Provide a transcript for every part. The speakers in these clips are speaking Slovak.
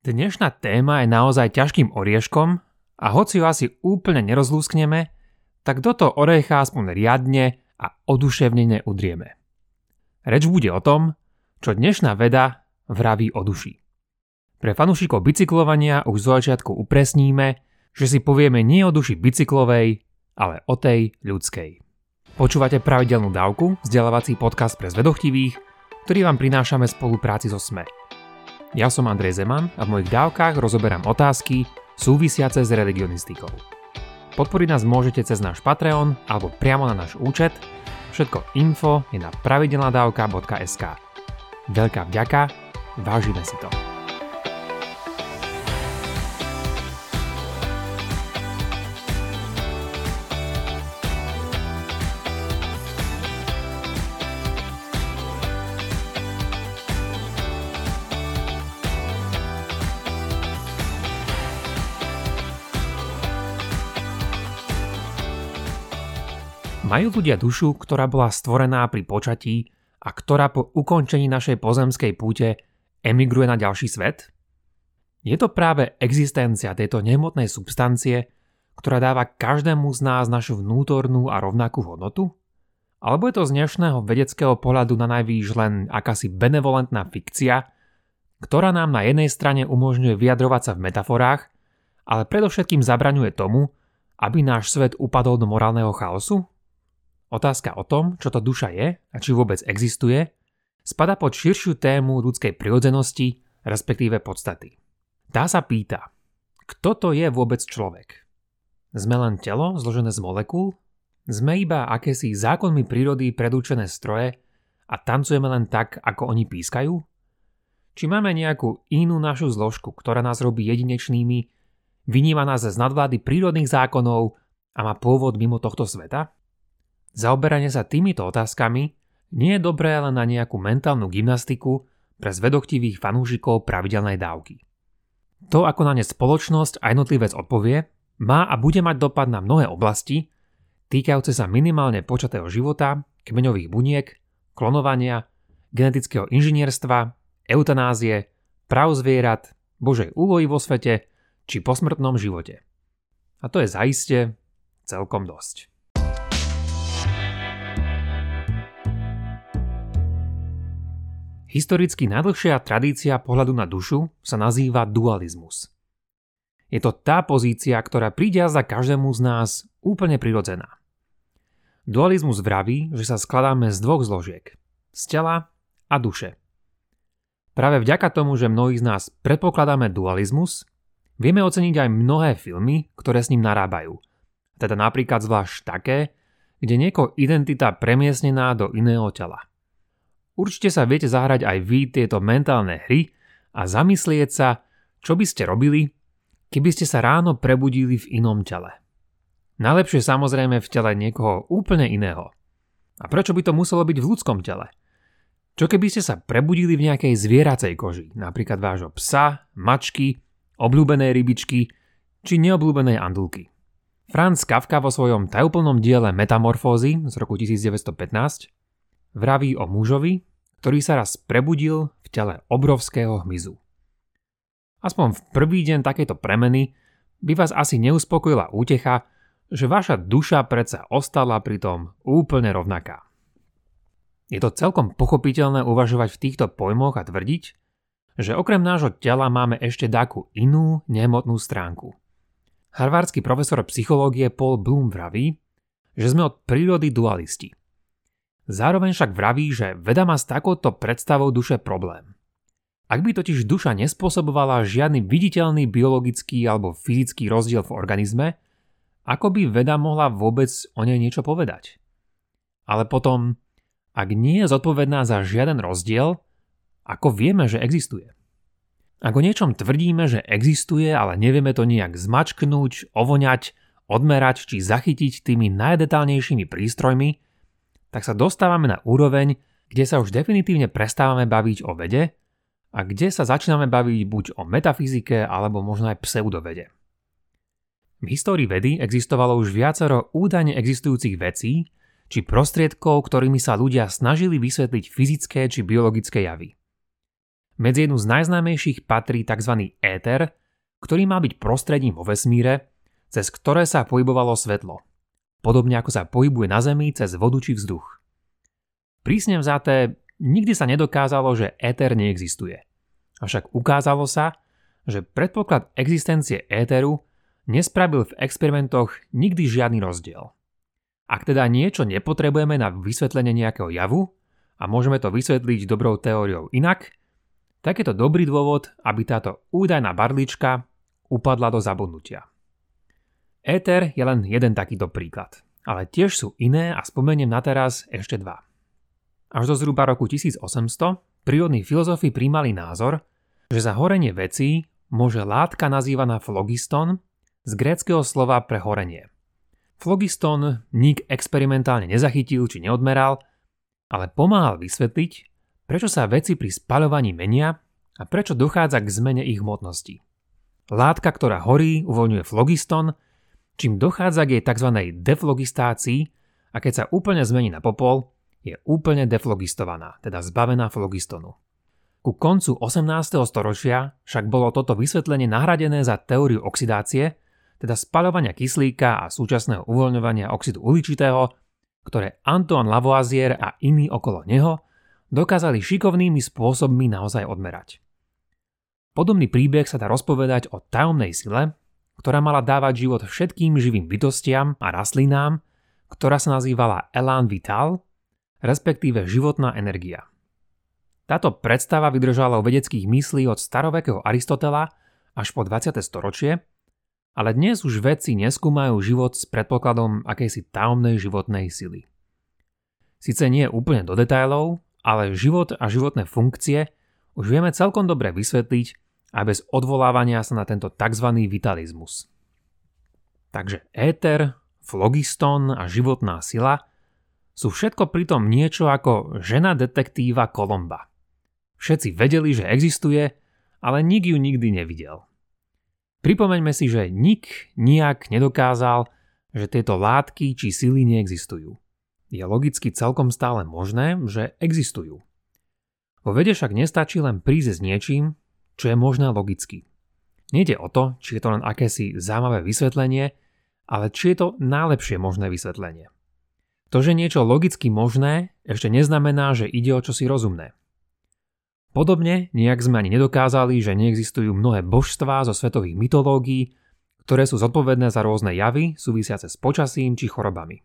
Dnešná téma je naozaj ťažkým orieškom a hoci ju asi úplne nerozlúskneme, tak do toho orecha aspoň riadne a oduševnene udrieme. Reč bude o tom, čo dnešná veda vraví o duši. Pre fanúšikov bicyklovania už zo začiatku upresníme, že si povieme nie o duši bicyklovej, ale o tej ľudskej. Počúvate pravidelnú dávku, vzdelávací podcast pre zvedochtivých, ktorý vám prinášame spolupráci so SME – ja som Andrej Zeman a v mojich dávkach rozoberám otázky súvisiace s religionistikou. Podporiť nás môžete cez náš Patreon alebo priamo na náš účet. Všetko info je na pravidelnadavka.sk. Veľká vďaka, vážime si to. Majú ľudia dušu, ktorá bola stvorená pri počatí a ktorá po ukončení našej pozemskej púte emigruje na ďalší svet? Je to práve existencia tejto nehmotnej substancie, ktorá dáva každému z nás našu vnútornú a rovnakú hodnotu? Alebo je to z dnešného vedeckého pohľadu na najvýš len akási benevolentná fikcia, ktorá nám na jednej strane umožňuje vyjadrovať sa v metaforách, ale predovšetkým zabraňuje tomu, aby náš svet upadol do morálneho chaosu? Otázka o tom, čo to duša je a či vôbec existuje, spada pod širšiu tému ľudskej prirodzenosti, respektíve podstaty. Tá sa pýta, kto to je vôbec človek? Sme len telo zložené z molekúl? Sme iba akési zákonmi prírody predúčené stroje a tancujeme len tak, ako oni pískajú? Či máme nejakú inú našu zložku, ktorá nás robí jedinečnými, vyníma nás z nadvlády prírodných zákonov a má pôvod mimo tohto sveta? Zaoberanie sa týmito otázkami nie je dobré len na nejakú mentálnu gymnastiku pre zvedochtivých fanúšikov pravidelnej dávky. To, ako na ne spoločnosť a jednotlivec odpovie, má a bude mať dopad na mnohé oblasti, týkajúce sa minimálne počatého života, kmeňových buniek, klonovania, genetického inžinierstva, eutanázie, práv zvierat, božej úlohy vo svete či posmrtnom živote. A to je zaiste celkom dosť. Historicky najdlhšia tradícia pohľadu na dušu sa nazýva dualizmus. Je to tá pozícia, ktorá príde za každému z nás úplne prirodzená. Dualizmus vraví, že sa skladáme z dvoch zložiek. Z tela a duše. Práve vďaka tomu, že mnohí z nás predpokladáme dualizmus, vieme oceniť aj mnohé filmy, ktoré s ním narábajú. Teda napríklad zvlášť také, kde nieko identita premiesnená do iného tela. Určite sa viete zahrať aj vy tieto mentálne hry a zamyslieť sa, čo by ste robili, keby ste sa ráno prebudili v inom tele. Najlepšie samozrejme v tele niekoho úplne iného. A prečo by to muselo byť v ľudskom tele? Čo keby ste sa prebudili v nejakej zvieracej koži, napríklad vášho psa, mačky, obľúbenej rybičky či neobľúbenej andulky. Franz Kafka vo svojom tajúplnom diele Metamorfózy z roku 1915 vraví o mužovi, ktorý sa raz prebudil v tele obrovského hmyzu. Aspoň v prvý deň takejto premeny by vás asi neuspokojila útecha, že vaša duša predsa ostala pritom úplne rovnaká. Je to celkom pochopiteľné uvažovať v týchto pojmoch a tvrdiť, že okrem nášho tela máme ešte takú inú nehmotnú stránku. Harvardský profesor psychológie Paul Bloom vraví, že sme od prírody dualisti. Zároveň však vraví, že veda má s takouto predstavou duše problém. Ak by totiž duša nespôsobovala žiadny viditeľný biologický alebo fyzický rozdiel v organizme, ako by veda mohla vôbec o nej niečo povedať? Ale potom, ak nie je zodpovedná za žiaden rozdiel, ako vieme, že existuje? Ak o niečom tvrdíme, že existuje, ale nevieme to nejak zmačknúť, ovoňať, odmerať či zachytiť tými najdetálnejšími prístrojmi, tak sa dostávame na úroveň, kde sa už definitívne prestávame baviť o vede a kde sa začíname baviť buď o metafyzike alebo možno aj pseudovede. V histórii vedy existovalo už viacero údajne existujúcich vecí či prostriedkov, ktorými sa ľudia snažili vysvetliť fyzické či biologické javy. Medzi jednu z najznámejších patrí tzv. éter, ktorý má byť prostredím vo vesmíre, cez ktoré sa pohybovalo svetlo. Podobne ako sa pohybuje na Zemi cez vodu či vzduch. Prísne vzaté, nikdy sa nedokázalo, že éter neexistuje. Avšak ukázalo sa, že predpoklad existencie éteru nespravil v experimentoch nikdy žiadny rozdiel. Ak teda niečo nepotrebujeme na vysvetlenie nejakého javu a môžeme to vysvetliť dobrou teóriou inak, tak je to dobrý dôvod, aby táto údajná barlička upadla do zabudnutia. Éter je len jeden takýto príklad, ale tiež sú iné a spomeniem na teraz ešte dva. Až do zhruba roku 1800 prírodní filozofi príjmali názor, že za horenie vecí môže látka nazývaná flogiston z gréckého slova pre horenie. Flogiston nik experimentálne nezachytil či neodmeral, ale pomáhal vysvetliť, prečo sa veci pri spaľovaní menia a prečo dochádza k zmene ich hmotnosti. Látka, ktorá horí, uvoľňuje flogiston, čím dochádza k jej tzv. deflogistácii a keď sa úplne zmení na popol, je úplne deflogistovaná, teda zbavená flogistonu. Ku koncu 18. storočia však bolo toto vysvetlenie nahradené za teóriu oxidácie, teda spaľovania kyslíka a súčasného uvoľňovania oxidu uhličitého, ktoré Antoine Lavoisier a iní okolo neho dokázali šikovnými spôsobmi naozaj odmerať. Podobný príbeh sa dá rozpovedať o tajomnej sile, ktorá mala dávať život všetkým živým bytostiam a rastlinám, ktorá sa nazývala Elan Vital, respektíve životná energia. Táto predstava vydržala u vedeckých myslí od starovekého Aristotela až po 20. storočie, ale dnes už vedci neskúmajú život s predpokladom akejsi tajomnej životnej sily. Sice nie úplne do detailov, ale život a životné funkcie už vieme celkom dobre vysvetliť aj bez odvolávania sa na tento tzv. vitalizmus. Takže éter, flogiston a životná sila sú všetko pritom niečo ako žena detektíva Kolomba. Všetci vedeli, že existuje, ale nik ju nikdy nevidel. Pripomeňme si, že nik nijak nedokázal, že tieto látky či sily neexistujú je logicky celkom stále možné, že existujú. Vo vede však nestačí len prísť s niečím, čo je možné logicky. Nejde o to, či je to len akési zaujímavé vysvetlenie, ale či je to najlepšie možné vysvetlenie. To, že niečo logicky možné, ešte neznamená, že ide o čosi rozumné. Podobne nejak sme ani nedokázali, že neexistujú mnohé božstvá zo svetových mytológií, ktoré sú zodpovedné za rôzne javy súvisiace s počasím či chorobami.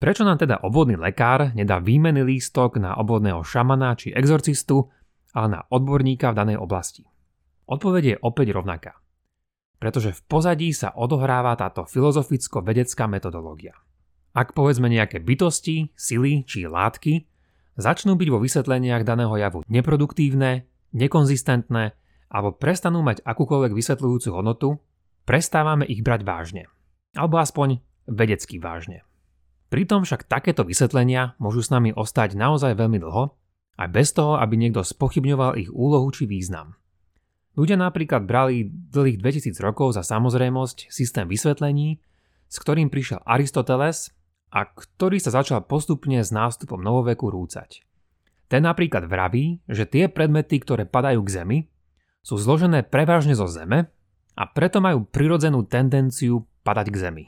Prečo nám teda obvodný lekár nedá výmenný lístok na obvodného šamana či exorcistu, ale na odborníka v danej oblasti? Odpoveď je opäť rovnaká. Pretože v pozadí sa odohráva táto filozoficko-vedecká metodológia. Ak povedzme nejaké bytosti, sily či látky začnú byť vo vysvetleniach daného javu neproduktívne, nekonzistentné alebo prestanú mať akúkoľvek vysvetľujúcu hodnotu, prestávame ich brať vážne. Alebo aspoň vedecky vážne. Pritom však takéto vysvetlenia môžu s nami ostať naozaj veľmi dlho, aj bez toho, aby niekto spochybňoval ich úlohu či význam. Ľudia napríklad brali dlhých 2000 rokov za samozrejmosť systém vysvetlení, s ktorým prišiel Aristoteles a ktorý sa začal postupne s nástupom novoveku rúcať. Ten napríklad vraví, že tie predmety, ktoré padajú k Zemi, sú zložené prevažne zo Zeme a preto majú prirodzenú tendenciu padať k Zemi.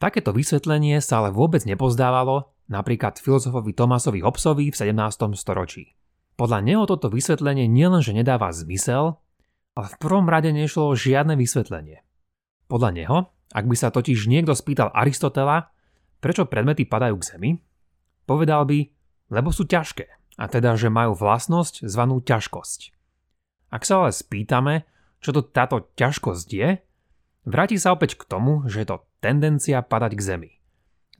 Takéto vysvetlenie sa ale vôbec nepozdávalo napríklad filozofovi Tomasovi Hobbesovi v 17. storočí. Podľa neho toto vysvetlenie nielenže nedáva zmysel, ale v prvom rade nešlo o žiadne vysvetlenie. Podľa neho, ak by sa totiž niekto spýtal Aristotela, prečo predmety padajú k Zemi, povedal by, lebo sú ťažké, a teda, že majú vlastnosť zvanú ťažkosť. Ak sa ale spýtame, čo to táto ťažkosť je, vráti sa opäť k tomu, že je to tendencia padať k zemi.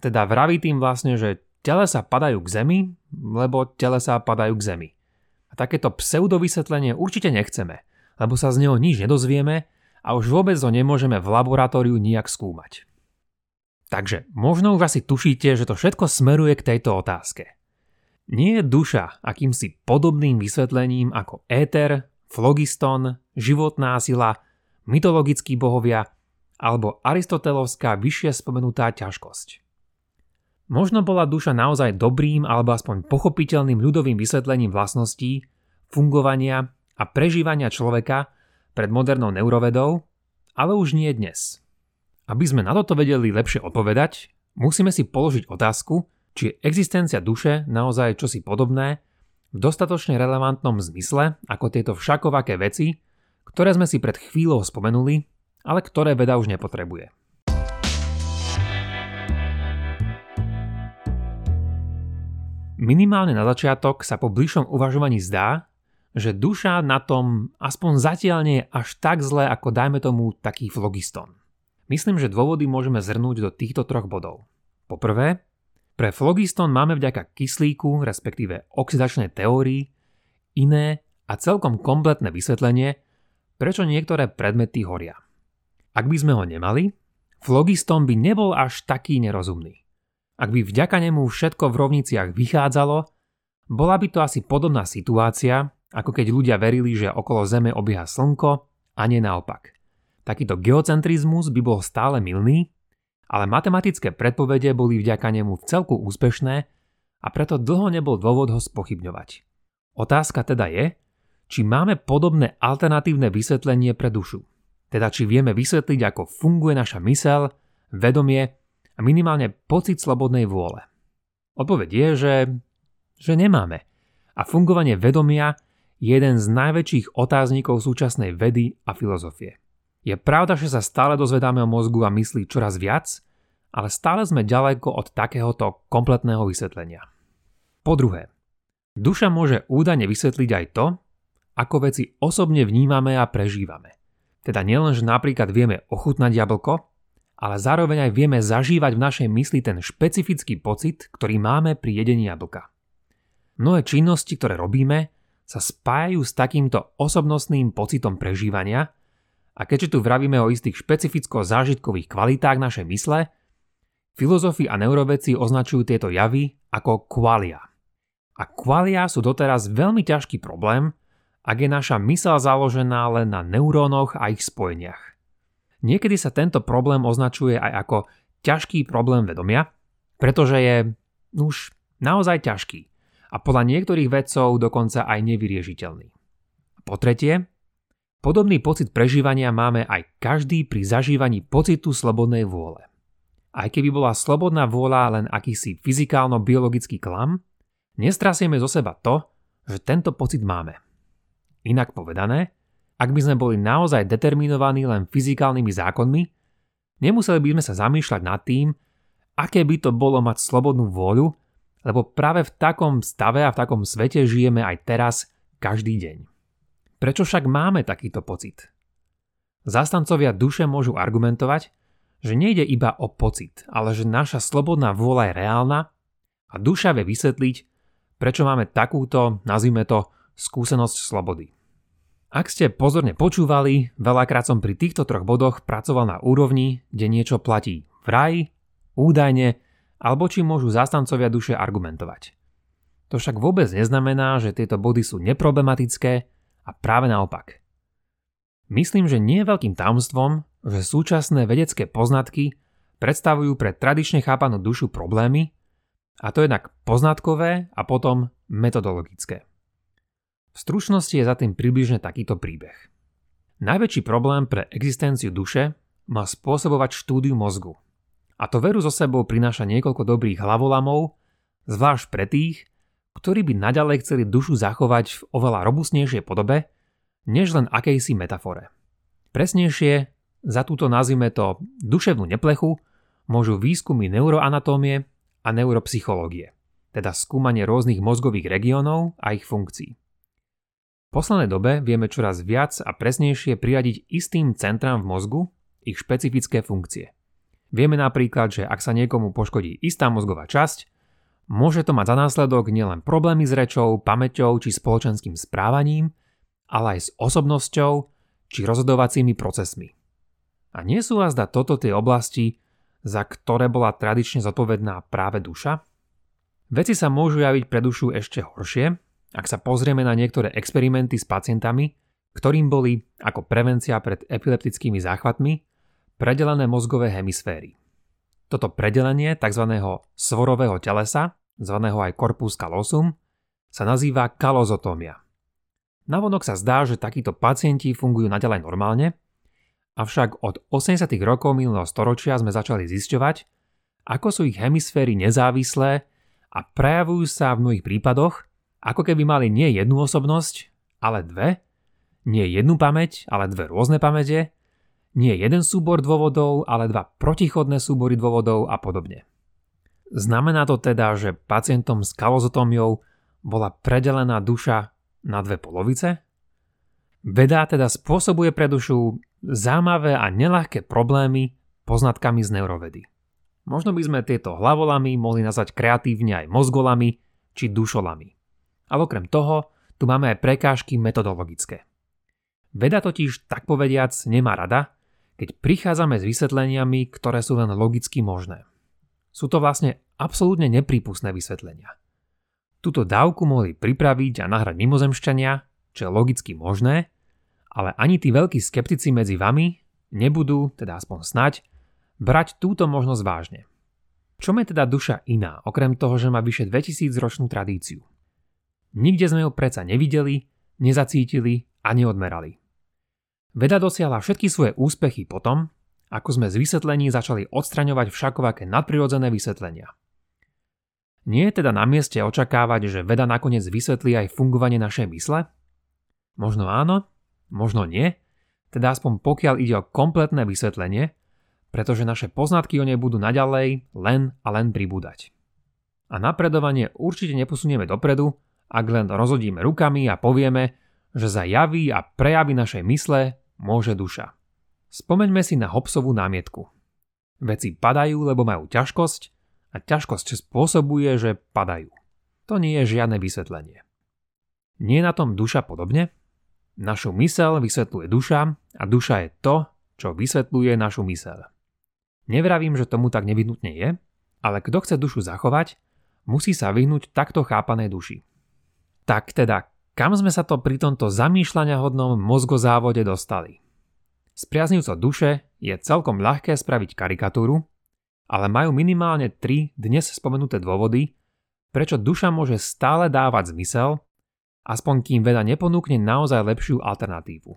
Teda vraví tým vlastne, že telesa padajú k zemi, lebo telesa padajú k zemi. A takéto pseudovysvetlenie určite nechceme, lebo sa z neho nič nedozvieme a už vôbec ho nemôžeme v laboratóriu nijak skúmať. Takže možno už asi tušíte, že to všetko smeruje k tejto otázke. Nie je duša akýmsi podobným vysvetlením ako éter, flogiston, životná sila, mytologickí bohovia alebo aristotelovská vyššie spomenutá ťažkosť. Možno bola duša naozaj dobrým alebo aspoň pochopiteľným ľudovým vysvetlením vlastností, fungovania a prežívania človeka pred modernou neurovedou, ale už nie dnes. Aby sme na toto vedeli lepšie odpovedať, musíme si položiť otázku, či je existencia duše naozaj čosi podobné v dostatočne relevantnom zmysle ako tieto všakovaké veci, ktoré sme si pred chvíľou spomenuli, ale ktoré veda už nepotrebuje. Minimálne na začiatok sa po bližšom uvažovaní zdá, že duša na tom aspoň zatiaľ nie je až tak zle ako dajme tomu taký flogiston. Myslím, že dôvody môžeme zhrnúť do týchto troch bodov. Poprvé, pre flogiston máme vďaka kyslíku, respektíve oxidačnej teórii, iné a celkom kompletné vysvetlenie, prečo niektoré predmety horia. Ak by sme ho nemali, flogiston by nebol až taký nerozumný. Ak by vďaka nemu všetko v rovniciach vychádzalo, bola by to asi podobná situácia, ako keď ľudia verili, že okolo Zeme obieha Slnko a nie naopak. Takýto geocentrizmus by bol stále milný, ale matematické predpovede boli vďaka nemu v celku úspešné a preto dlho nebol dôvod ho spochybňovať. Otázka teda je, či máme podobné alternatívne vysvetlenie pre dušu. Teda či vieme vysvetliť, ako funguje naša mysel, vedomie a minimálne pocit slobodnej vôle? Odpoveď je, že, že nemáme. A fungovanie vedomia je jeden z najväčších otáznikov súčasnej vedy a filozofie. Je pravda, že sa stále dozvedáme o mozgu a mysli čoraz viac, ale stále sme ďaleko od takéhoto kompletného vysvetlenia. Po druhé, duša môže údajne vysvetliť aj to, ako veci osobne vnímame a prežívame. Teda nielen, že napríklad vieme ochutnať jablko, ale zároveň aj vieme zažívať v našej mysli ten špecifický pocit, ktorý máme pri jedení jablka. Mnohé činnosti, ktoré robíme, sa spájajú s takýmto osobnostným pocitom prežívania a keďže tu vravíme o istých špecificko-zážitkových kvalitách našej mysle, filozofi a neuroveci označujú tieto javy ako kvalia. A kvalia sú doteraz veľmi ťažký problém, ak je naša mysel založená len na neurónoch a ich spojeniach. Niekedy sa tento problém označuje aj ako ťažký problém vedomia, pretože je už naozaj ťažký a podľa niektorých vedcov dokonca aj nevyriešiteľný. Po tretie, podobný pocit prežívania máme aj každý pri zažívaní pocitu slobodnej vôle. Aj keby bola slobodná vôľa len akýsi fyzikálno-biologický klam, nestrasieme zo seba to, že tento pocit máme. Inak povedané, ak by sme boli naozaj determinovaní len fyzikálnymi zákonmi, nemuseli by sme sa zamýšľať nad tým, aké by to bolo mať slobodnú vôľu, lebo práve v takom stave a v takom svete žijeme aj teraz, každý deň. Prečo však máme takýto pocit? Zastancovia duše môžu argumentovať, že nejde iba o pocit, ale že naša slobodná vôľa je reálna a duša vie vysvetliť, prečo máme takúto, nazvime to, skúsenosť slobody. Ak ste pozorne počúvali, veľakrát som pri týchto troch bodoch pracoval na úrovni, kde niečo platí v raji, údajne, alebo či môžu zástancovia duše argumentovať. To však vôbec neznamená, že tieto body sú neproblematické a práve naopak. Myslím, že nie je veľkým tajomstvom, že súčasné vedecké poznatky predstavujú pre tradične chápanú dušu problémy, a to jednak poznatkové a potom metodologické. Stručnosti je za tým približne takýto príbeh. Najväčší problém pre existenciu duše má spôsobovať štúdiu mozgu. A to veru so sebou prináša niekoľko dobrých hlavolamov, zvlášť pre tých, ktorí by naďalej chceli dušu zachovať v oveľa robustnejšej podobe, než len akejsi metafore. Presnejšie, za túto nazvime to duševnú neplechu, môžu výskumy neuroanatómie a neuropsychológie, teda skúmanie rôznych mozgových regiónov a ich funkcií. Poslednej dobe vieme čoraz viac a presnejšie priradiť istým centrám v mozgu ich špecifické funkcie. Vieme napríklad, že ak sa niekomu poškodí istá mozgová časť, môže to mať za následok nielen problémy s rečou, pamäťou či spoločenským správaním, ale aj s osobnosťou či rozhodovacími procesmi. A nie sú azda toto tie oblasti, za ktoré bola tradične zodpovedná práve duša? Veci sa môžu javiť pre dušu ešte horšie, ak sa pozrieme na niektoré experimenty s pacientami, ktorým boli, ako prevencia pred epileptickými záchvatmi, predelené mozgové hemisféry. Toto predelenie tzv. svorového telesa, zvaného aj corpus callosum, sa nazýva kalozotómia. Navonok sa zdá, že takíto pacienti fungujú naďalej normálne, avšak od 80. rokov minulého storočia sme začali zisťovať, ako sú ich hemisféry nezávislé a prejavujú sa v mnohých prípadoch, ako keby mali nie jednu osobnosť, ale dve, nie jednu pamäť, ale dve rôzne pamäte, nie jeden súbor dôvodov, ale dva protichodné súbory dôvodov a podobne. Znamená to teda, že pacientom s kalozotómiou bola predelená duša na dve polovice? Veda teda spôsobuje pre dušu zaujímavé a nelahké problémy poznatkami z neurovedy. Možno by sme tieto hlavolami mohli nazvať kreatívne aj mozgolami či dušolami. Ale okrem toho, tu máme aj prekážky metodologické. Veda totiž, tak povediac, nemá rada, keď prichádzame s vysvetleniami, ktoré sú len logicky možné. Sú to vlastne absolútne neprípustné vysvetlenia. Túto dávku mohli pripraviť a nahrať mimozemšťania, čo je logicky možné, ale ani tí veľkí skeptici medzi vami nebudú, teda aspoň snať, brať túto možnosť vážne. Čom je teda duša iná, okrem toho, že má vyše 2000 ročnú tradíciu? Nikde sme ju predsa nevideli, nezacítili a neodmerali. Veda dosiahla všetky svoje úspechy potom, ako sme z vysvetlení začali odstraňovať všakovaké nadprirodzené vysvetlenia. Nie je teda na mieste očakávať, že veda nakoniec vysvetlí aj fungovanie našej mysle? Možno áno, možno nie, teda aspoň pokiaľ ide o kompletné vysvetlenie, pretože naše poznatky o nej budú naďalej len a len pribúdať. A napredovanie určite neposunieme dopredu, ak len rozhodíme rukami a povieme, že za javy a prejavy našej mysle môže duša. Spomeňme si na Hobsovú námietku. Veci padajú, lebo majú ťažkosť a ťažkosť spôsobuje, že padajú. To nie je žiadne vysvetlenie. Nie je na tom duša podobne? Našu mysel vysvetľuje duša a duša je to, čo vysvetľuje našu mysel. Nevravím, že tomu tak nevyhnutne je, ale kto chce dušu zachovať, musí sa vyhnúť takto chápanej duši. Tak teda, kam sme sa to pri tomto zamýšľania hodnom mozgozávode dostali? Z priaznivcov duše je celkom ľahké spraviť karikatúru, ale majú minimálne tri dnes spomenuté dôvody, prečo duša môže stále dávať zmysel, aspoň kým veda neponúkne naozaj lepšiu alternatívu.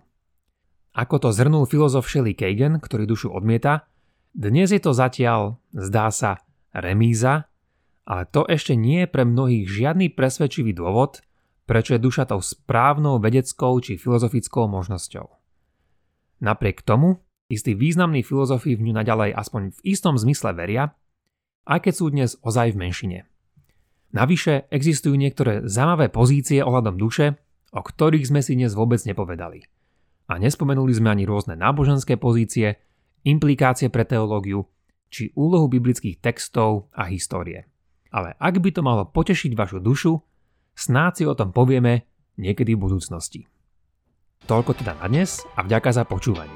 Ako to zhrnul filozof Shelley Kagan, ktorý dušu odmieta, dnes je to zatiaľ, zdá sa, remíza, ale to ešte nie je pre mnohých žiadny presvedčivý dôvod, prečo je duša tou správnou vedeckou či filozofickou možnosťou. Napriek tomu Istí významní filozofi v ňu naďalej aspoň v istom zmysle veria, aj keď sú dnes ozaj v menšine. Navyše existujú niektoré zaujímavé pozície ohľadom duše, o ktorých sme si dnes vôbec nepovedali. A nespomenuli sme ani rôzne náboženské pozície, implikácie pre teológiu, či úlohu biblických textov a histórie. Ale ak by to malo potešiť vašu dušu, snáď si o tom povieme niekedy v budúcnosti. Toľko teda na dnes a vďaka za počúvanie.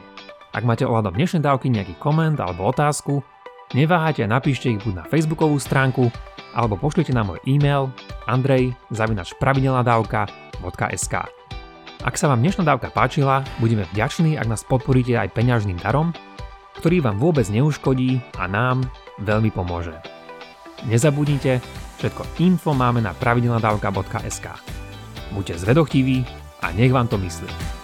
Ak máte ohľadom dnešnej dávky nejaký koment alebo otázku, neváhajte a napíšte ich buď na facebookovú stránku, alebo pošlite na môj e-mail andrej.pravidelnadavka.sk Ak sa vám dnešná dávka páčila, budeme vďační, ak nás podporíte aj peňažným darom, ktorý vám vôbec neuškodí a nám veľmi pomôže. Nezabudnite, všetko info máme na pravidelnadavka.sk Buďte zvedochtiví a nech vám to myslí.